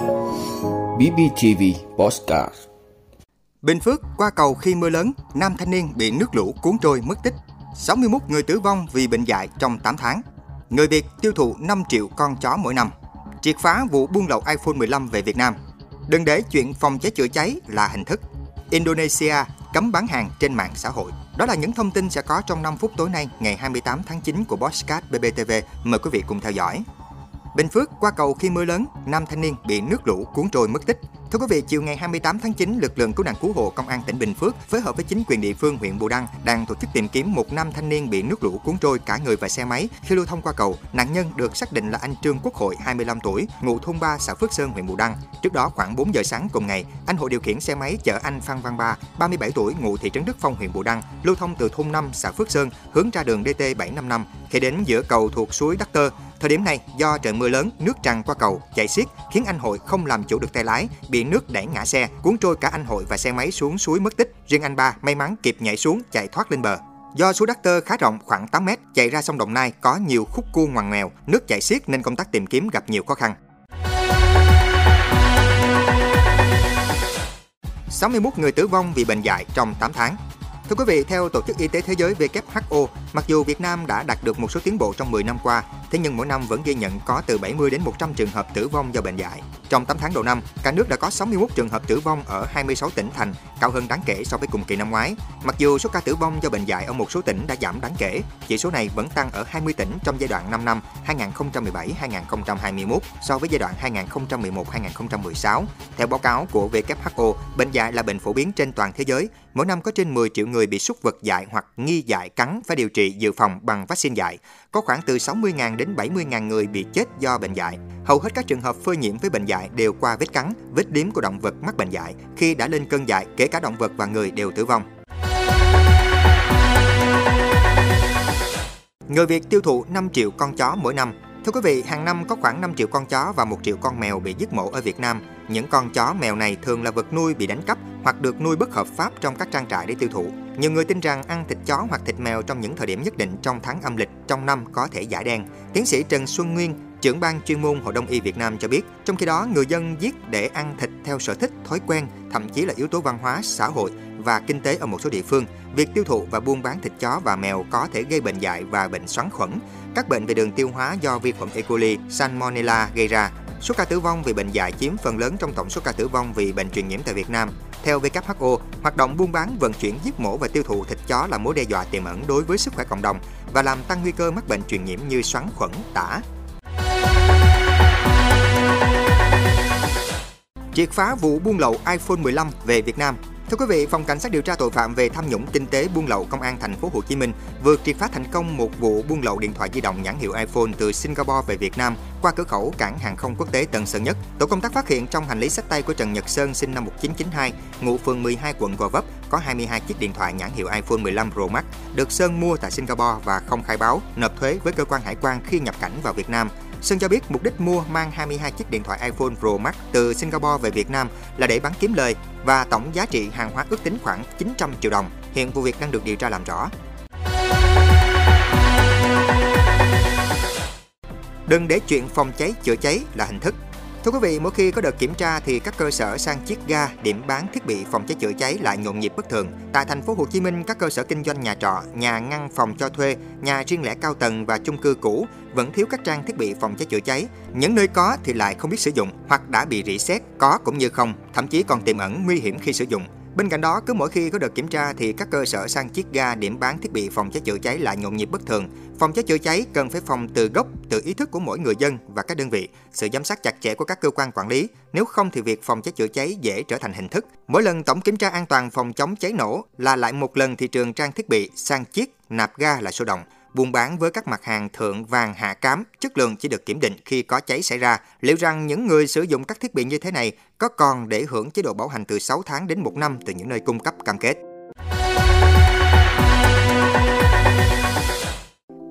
BBTV Postcard Bình Phước qua cầu khi mưa lớn, nam thanh niên bị nước lũ cuốn trôi mất tích. 61 người tử vong vì bệnh dại trong 8 tháng. Người Việt tiêu thụ 5 triệu con chó mỗi năm. Triệt phá vụ buôn lậu iPhone 15 về Việt Nam. Đừng để chuyện phòng cháy chữa cháy là hình thức. Indonesia cấm bán hàng trên mạng xã hội. Đó là những thông tin sẽ có trong 5 phút tối nay ngày 28 tháng 9 của Bosscat BBTV. Mời quý vị cùng theo dõi. Bình Phước qua cầu khi mưa lớn, nam thanh niên bị nước lũ cuốn trôi mất tích. Thưa quý vị, chiều ngày 28 tháng 9, lực lượng cứu nạn cứu hộ công an tỉnh Bình Phước phối hợp với chính quyền địa phương huyện Bù Đăng đang tổ chức tìm kiếm một nam thanh niên bị nước lũ cuốn trôi cả người và xe máy khi lưu thông qua cầu. Nạn nhân được xác định là anh Trương Quốc Hội, 25 tuổi, ngụ thôn 3 xã Phước Sơn, huyện Bù Đăng. Trước đó khoảng 4 giờ sáng cùng ngày, anh Hội điều khiển xe máy chở anh Phan Văn Ba, 37 tuổi, ngụ thị trấn Đức Phong, huyện Bù Đăng, lưu thông từ thôn 5 xã Phước Sơn hướng ra đường DT 755. Khi đến giữa cầu thuộc suối Đắc Tơ, Thời điểm này, do trời mưa lớn, nước tràn qua cầu, chảy xiết, khiến anh Hội không làm chủ được tay lái, bị nước đẩy ngã xe, cuốn trôi cả anh Hội và xe máy xuống suối mất tích. Riêng anh Ba may mắn kịp nhảy xuống, chạy thoát lên bờ. Do suối Đắc Tơ khá rộng khoảng 8 mét, chạy ra sông Đồng Nai có nhiều khúc cua ngoằn ngoèo, nước chảy xiết nên công tác tìm kiếm gặp nhiều khó khăn. 61 người tử vong vì bệnh dại trong 8 tháng. Thưa quý vị, theo Tổ chức Y tế Thế giới WHO, mặc dù Việt Nam đã đạt được một số tiến bộ trong 10 năm qua, thế nhưng mỗi năm vẫn ghi nhận có từ 70 đến 100 trường hợp tử vong do bệnh dại. Trong 8 tháng đầu năm, cả nước đã có 61 trường hợp tử vong ở 26 tỉnh thành, cao hơn đáng kể so với cùng kỳ năm ngoái. Mặc dù số ca tử vong do bệnh dại ở một số tỉnh đã giảm đáng kể, chỉ số này vẫn tăng ở 20 tỉnh trong giai đoạn 5 năm 2017-2021 so với giai đoạn 2011-2016. Theo báo cáo của WHO, bệnh dại là bệnh phổ biến trên toàn thế giới. Mỗi năm có trên 10 triệu người người bị súc vật dại hoặc nghi dại cắn phải điều trị dự phòng bằng vaccine dại. Có khoảng từ 60.000 đến 70.000 người bị chết do bệnh dại. Hầu hết các trường hợp phơi nhiễm với bệnh dại đều qua vết cắn, vết điếm của động vật mắc bệnh dại. Khi đã lên cơn dại, kể cả động vật và người đều tử vong. Người Việt tiêu thụ 5 triệu con chó mỗi năm. Thưa quý vị, hàng năm có khoảng 5 triệu con chó và 1 triệu con mèo bị giết mổ ở Việt Nam. Những con chó mèo này thường là vật nuôi bị đánh cắp hoặc được nuôi bất hợp pháp trong các trang trại để tiêu thụ. Nhiều người tin rằng ăn thịt chó hoặc thịt mèo trong những thời điểm nhất định trong tháng âm lịch trong năm có thể giải đen. Tiến sĩ Trần Xuân Nguyên, trưởng ban chuyên môn Hội Đông y Việt Nam cho biết, trong khi đó người dân giết để ăn thịt theo sở thích, thói quen, thậm chí là yếu tố văn hóa, xã hội và kinh tế ở một số địa phương. Việc tiêu thụ và buôn bán thịt chó và mèo có thể gây bệnh dại và bệnh xoắn khuẩn. Các bệnh về đường tiêu hóa do vi khuẩn E. coli, Salmonella gây ra. Số ca tử vong vì bệnh dại chiếm phần lớn trong tổng số ca tử vong vì bệnh truyền nhiễm tại Việt Nam. Theo WHO, hoạt động buôn bán, vận chuyển, giết mổ và tiêu thụ thịt chó là mối đe dọa tiềm ẩn đối với sức khỏe cộng đồng và làm tăng nguy cơ mắc bệnh truyền nhiễm như xoắn khuẩn, tả. Triệt phá vụ buôn lậu iPhone 15 về Việt Nam Thưa quý vị, Phòng Cảnh sát điều tra tội phạm về tham nhũng kinh tế buôn lậu Công an thành phố Hồ Chí Minh vừa triệt phá thành công một vụ buôn lậu điện thoại di động nhãn hiệu iPhone từ Singapore về Việt Nam qua cửa khẩu cảng hàng không quốc tế Tân Sơn Nhất. Tổ công tác phát hiện trong hành lý sách tay của Trần Nhật Sơn sinh năm 1992, ngụ phường 12 quận Gò Vấp có 22 chiếc điện thoại nhãn hiệu iPhone 15 Pro Max được Sơn mua tại Singapore và không khai báo, nộp thuế với cơ quan hải quan khi nhập cảnh vào Việt Nam. Sơn cho biết mục đích mua mang 22 chiếc điện thoại iPhone Pro Max từ Singapore về Việt Nam là để bán kiếm lời và tổng giá trị hàng hóa ước tính khoảng 900 triệu đồng. Hiện vụ việc đang được điều tra làm rõ. Đừng để chuyện phòng cháy chữa cháy là hình thức Thưa quý vị, mỗi khi có đợt kiểm tra thì các cơ sở sang chiết ga, điểm bán thiết bị phòng cháy chữa cháy lại nhộn nhịp bất thường. Tại thành phố Hồ Chí Minh, các cơ sở kinh doanh nhà trọ, nhà ngăn phòng cho thuê, nhà riêng lẻ cao tầng và chung cư cũ vẫn thiếu các trang thiết bị phòng cháy chữa cháy. Những nơi có thì lại không biết sử dụng hoặc đã bị rỉ sét, có cũng như không, thậm chí còn tiềm ẩn nguy hiểm khi sử dụng. Bên cạnh đó, cứ mỗi khi có đợt kiểm tra thì các cơ sở sang chiết ga, điểm bán thiết bị phòng cháy chữa cháy lại nhộn nhịp bất thường. Phòng cháy chữa cháy cần phải phòng từ gốc, từ ý thức của mỗi người dân và các đơn vị, sự giám sát chặt chẽ của các cơ quan quản lý. Nếu không thì việc phòng cháy chữa cháy dễ trở thành hình thức. Mỗi lần tổng kiểm tra an toàn phòng chống cháy nổ là lại một lần thị trường trang thiết bị sang chiết, nạp ga là sôi động buôn bán với các mặt hàng thượng vàng hạ cám, chất lượng chỉ được kiểm định khi có cháy xảy ra. Liệu rằng những người sử dụng các thiết bị như thế này có còn để hưởng chế độ bảo hành từ 6 tháng đến 1 năm từ những nơi cung cấp cam kết?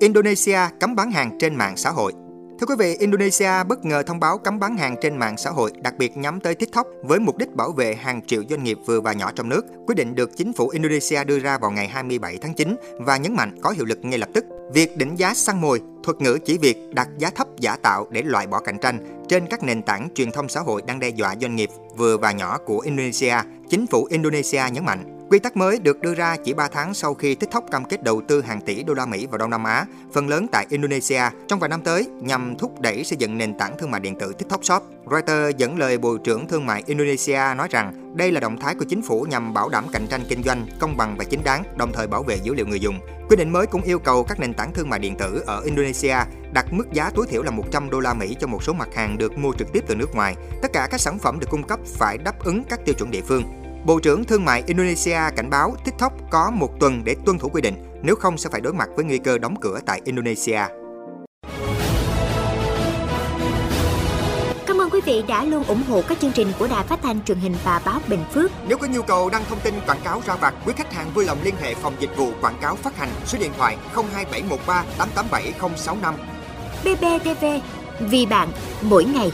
Indonesia cấm bán hàng trên mạng xã hội Thưa quý vị, Indonesia bất ngờ thông báo cấm bán hàng trên mạng xã hội, đặc biệt nhắm tới TikTok với mục đích bảo vệ hàng triệu doanh nghiệp vừa và nhỏ trong nước. Quyết định được chính phủ Indonesia đưa ra vào ngày 27 tháng 9 và nhấn mạnh có hiệu lực ngay lập tức. Việc định giá săn mồi, thuật ngữ chỉ việc đặt giá thấp giả tạo để loại bỏ cạnh tranh trên các nền tảng truyền thông xã hội đang đe dọa doanh nghiệp vừa và nhỏ của Indonesia, chính phủ Indonesia nhấn mạnh Quy tắc mới được đưa ra chỉ 3 tháng sau khi TikTok cam kết đầu tư hàng tỷ đô la Mỹ vào Đông Nam Á, phần lớn tại Indonesia trong vài năm tới nhằm thúc đẩy xây dựng nền tảng thương mại điện tử TikTok Shop. Reuters dẫn lời Bộ trưởng Thương mại Indonesia nói rằng đây là động thái của chính phủ nhằm bảo đảm cạnh tranh kinh doanh công bằng và chính đáng, đồng thời bảo vệ dữ liệu người dùng. Quy định mới cũng yêu cầu các nền tảng thương mại điện tử ở Indonesia đặt mức giá tối thiểu là 100 đô la Mỹ cho một số mặt hàng được mua trực tiếp từ nước ngoài. Tất cả các sản phẩm được cung cấp phải đáp ứng các tiêu chuẩn địa phương. Bộ trưởng Thương mại Indonesia cảnh báo TikTok có một tuần để tuân thủ quy định, nếu không sẽ phải đối mặt với nguy cơ đóng cửa tại Indonesia. Cảm ơn quý vị đã luôn ủng hộ các chương trình của Đài Phát thanh truyền hình và báo Bình Phước. Nếu có nhu cầu đăng thông tin quảng cáo ra vặt, quý khách hàng vui lòng liên hệ phòng dịch vụ quảng cáo phát hành số điện thoại 02713 887065. BBTV, vì bạn, mỗi ngày.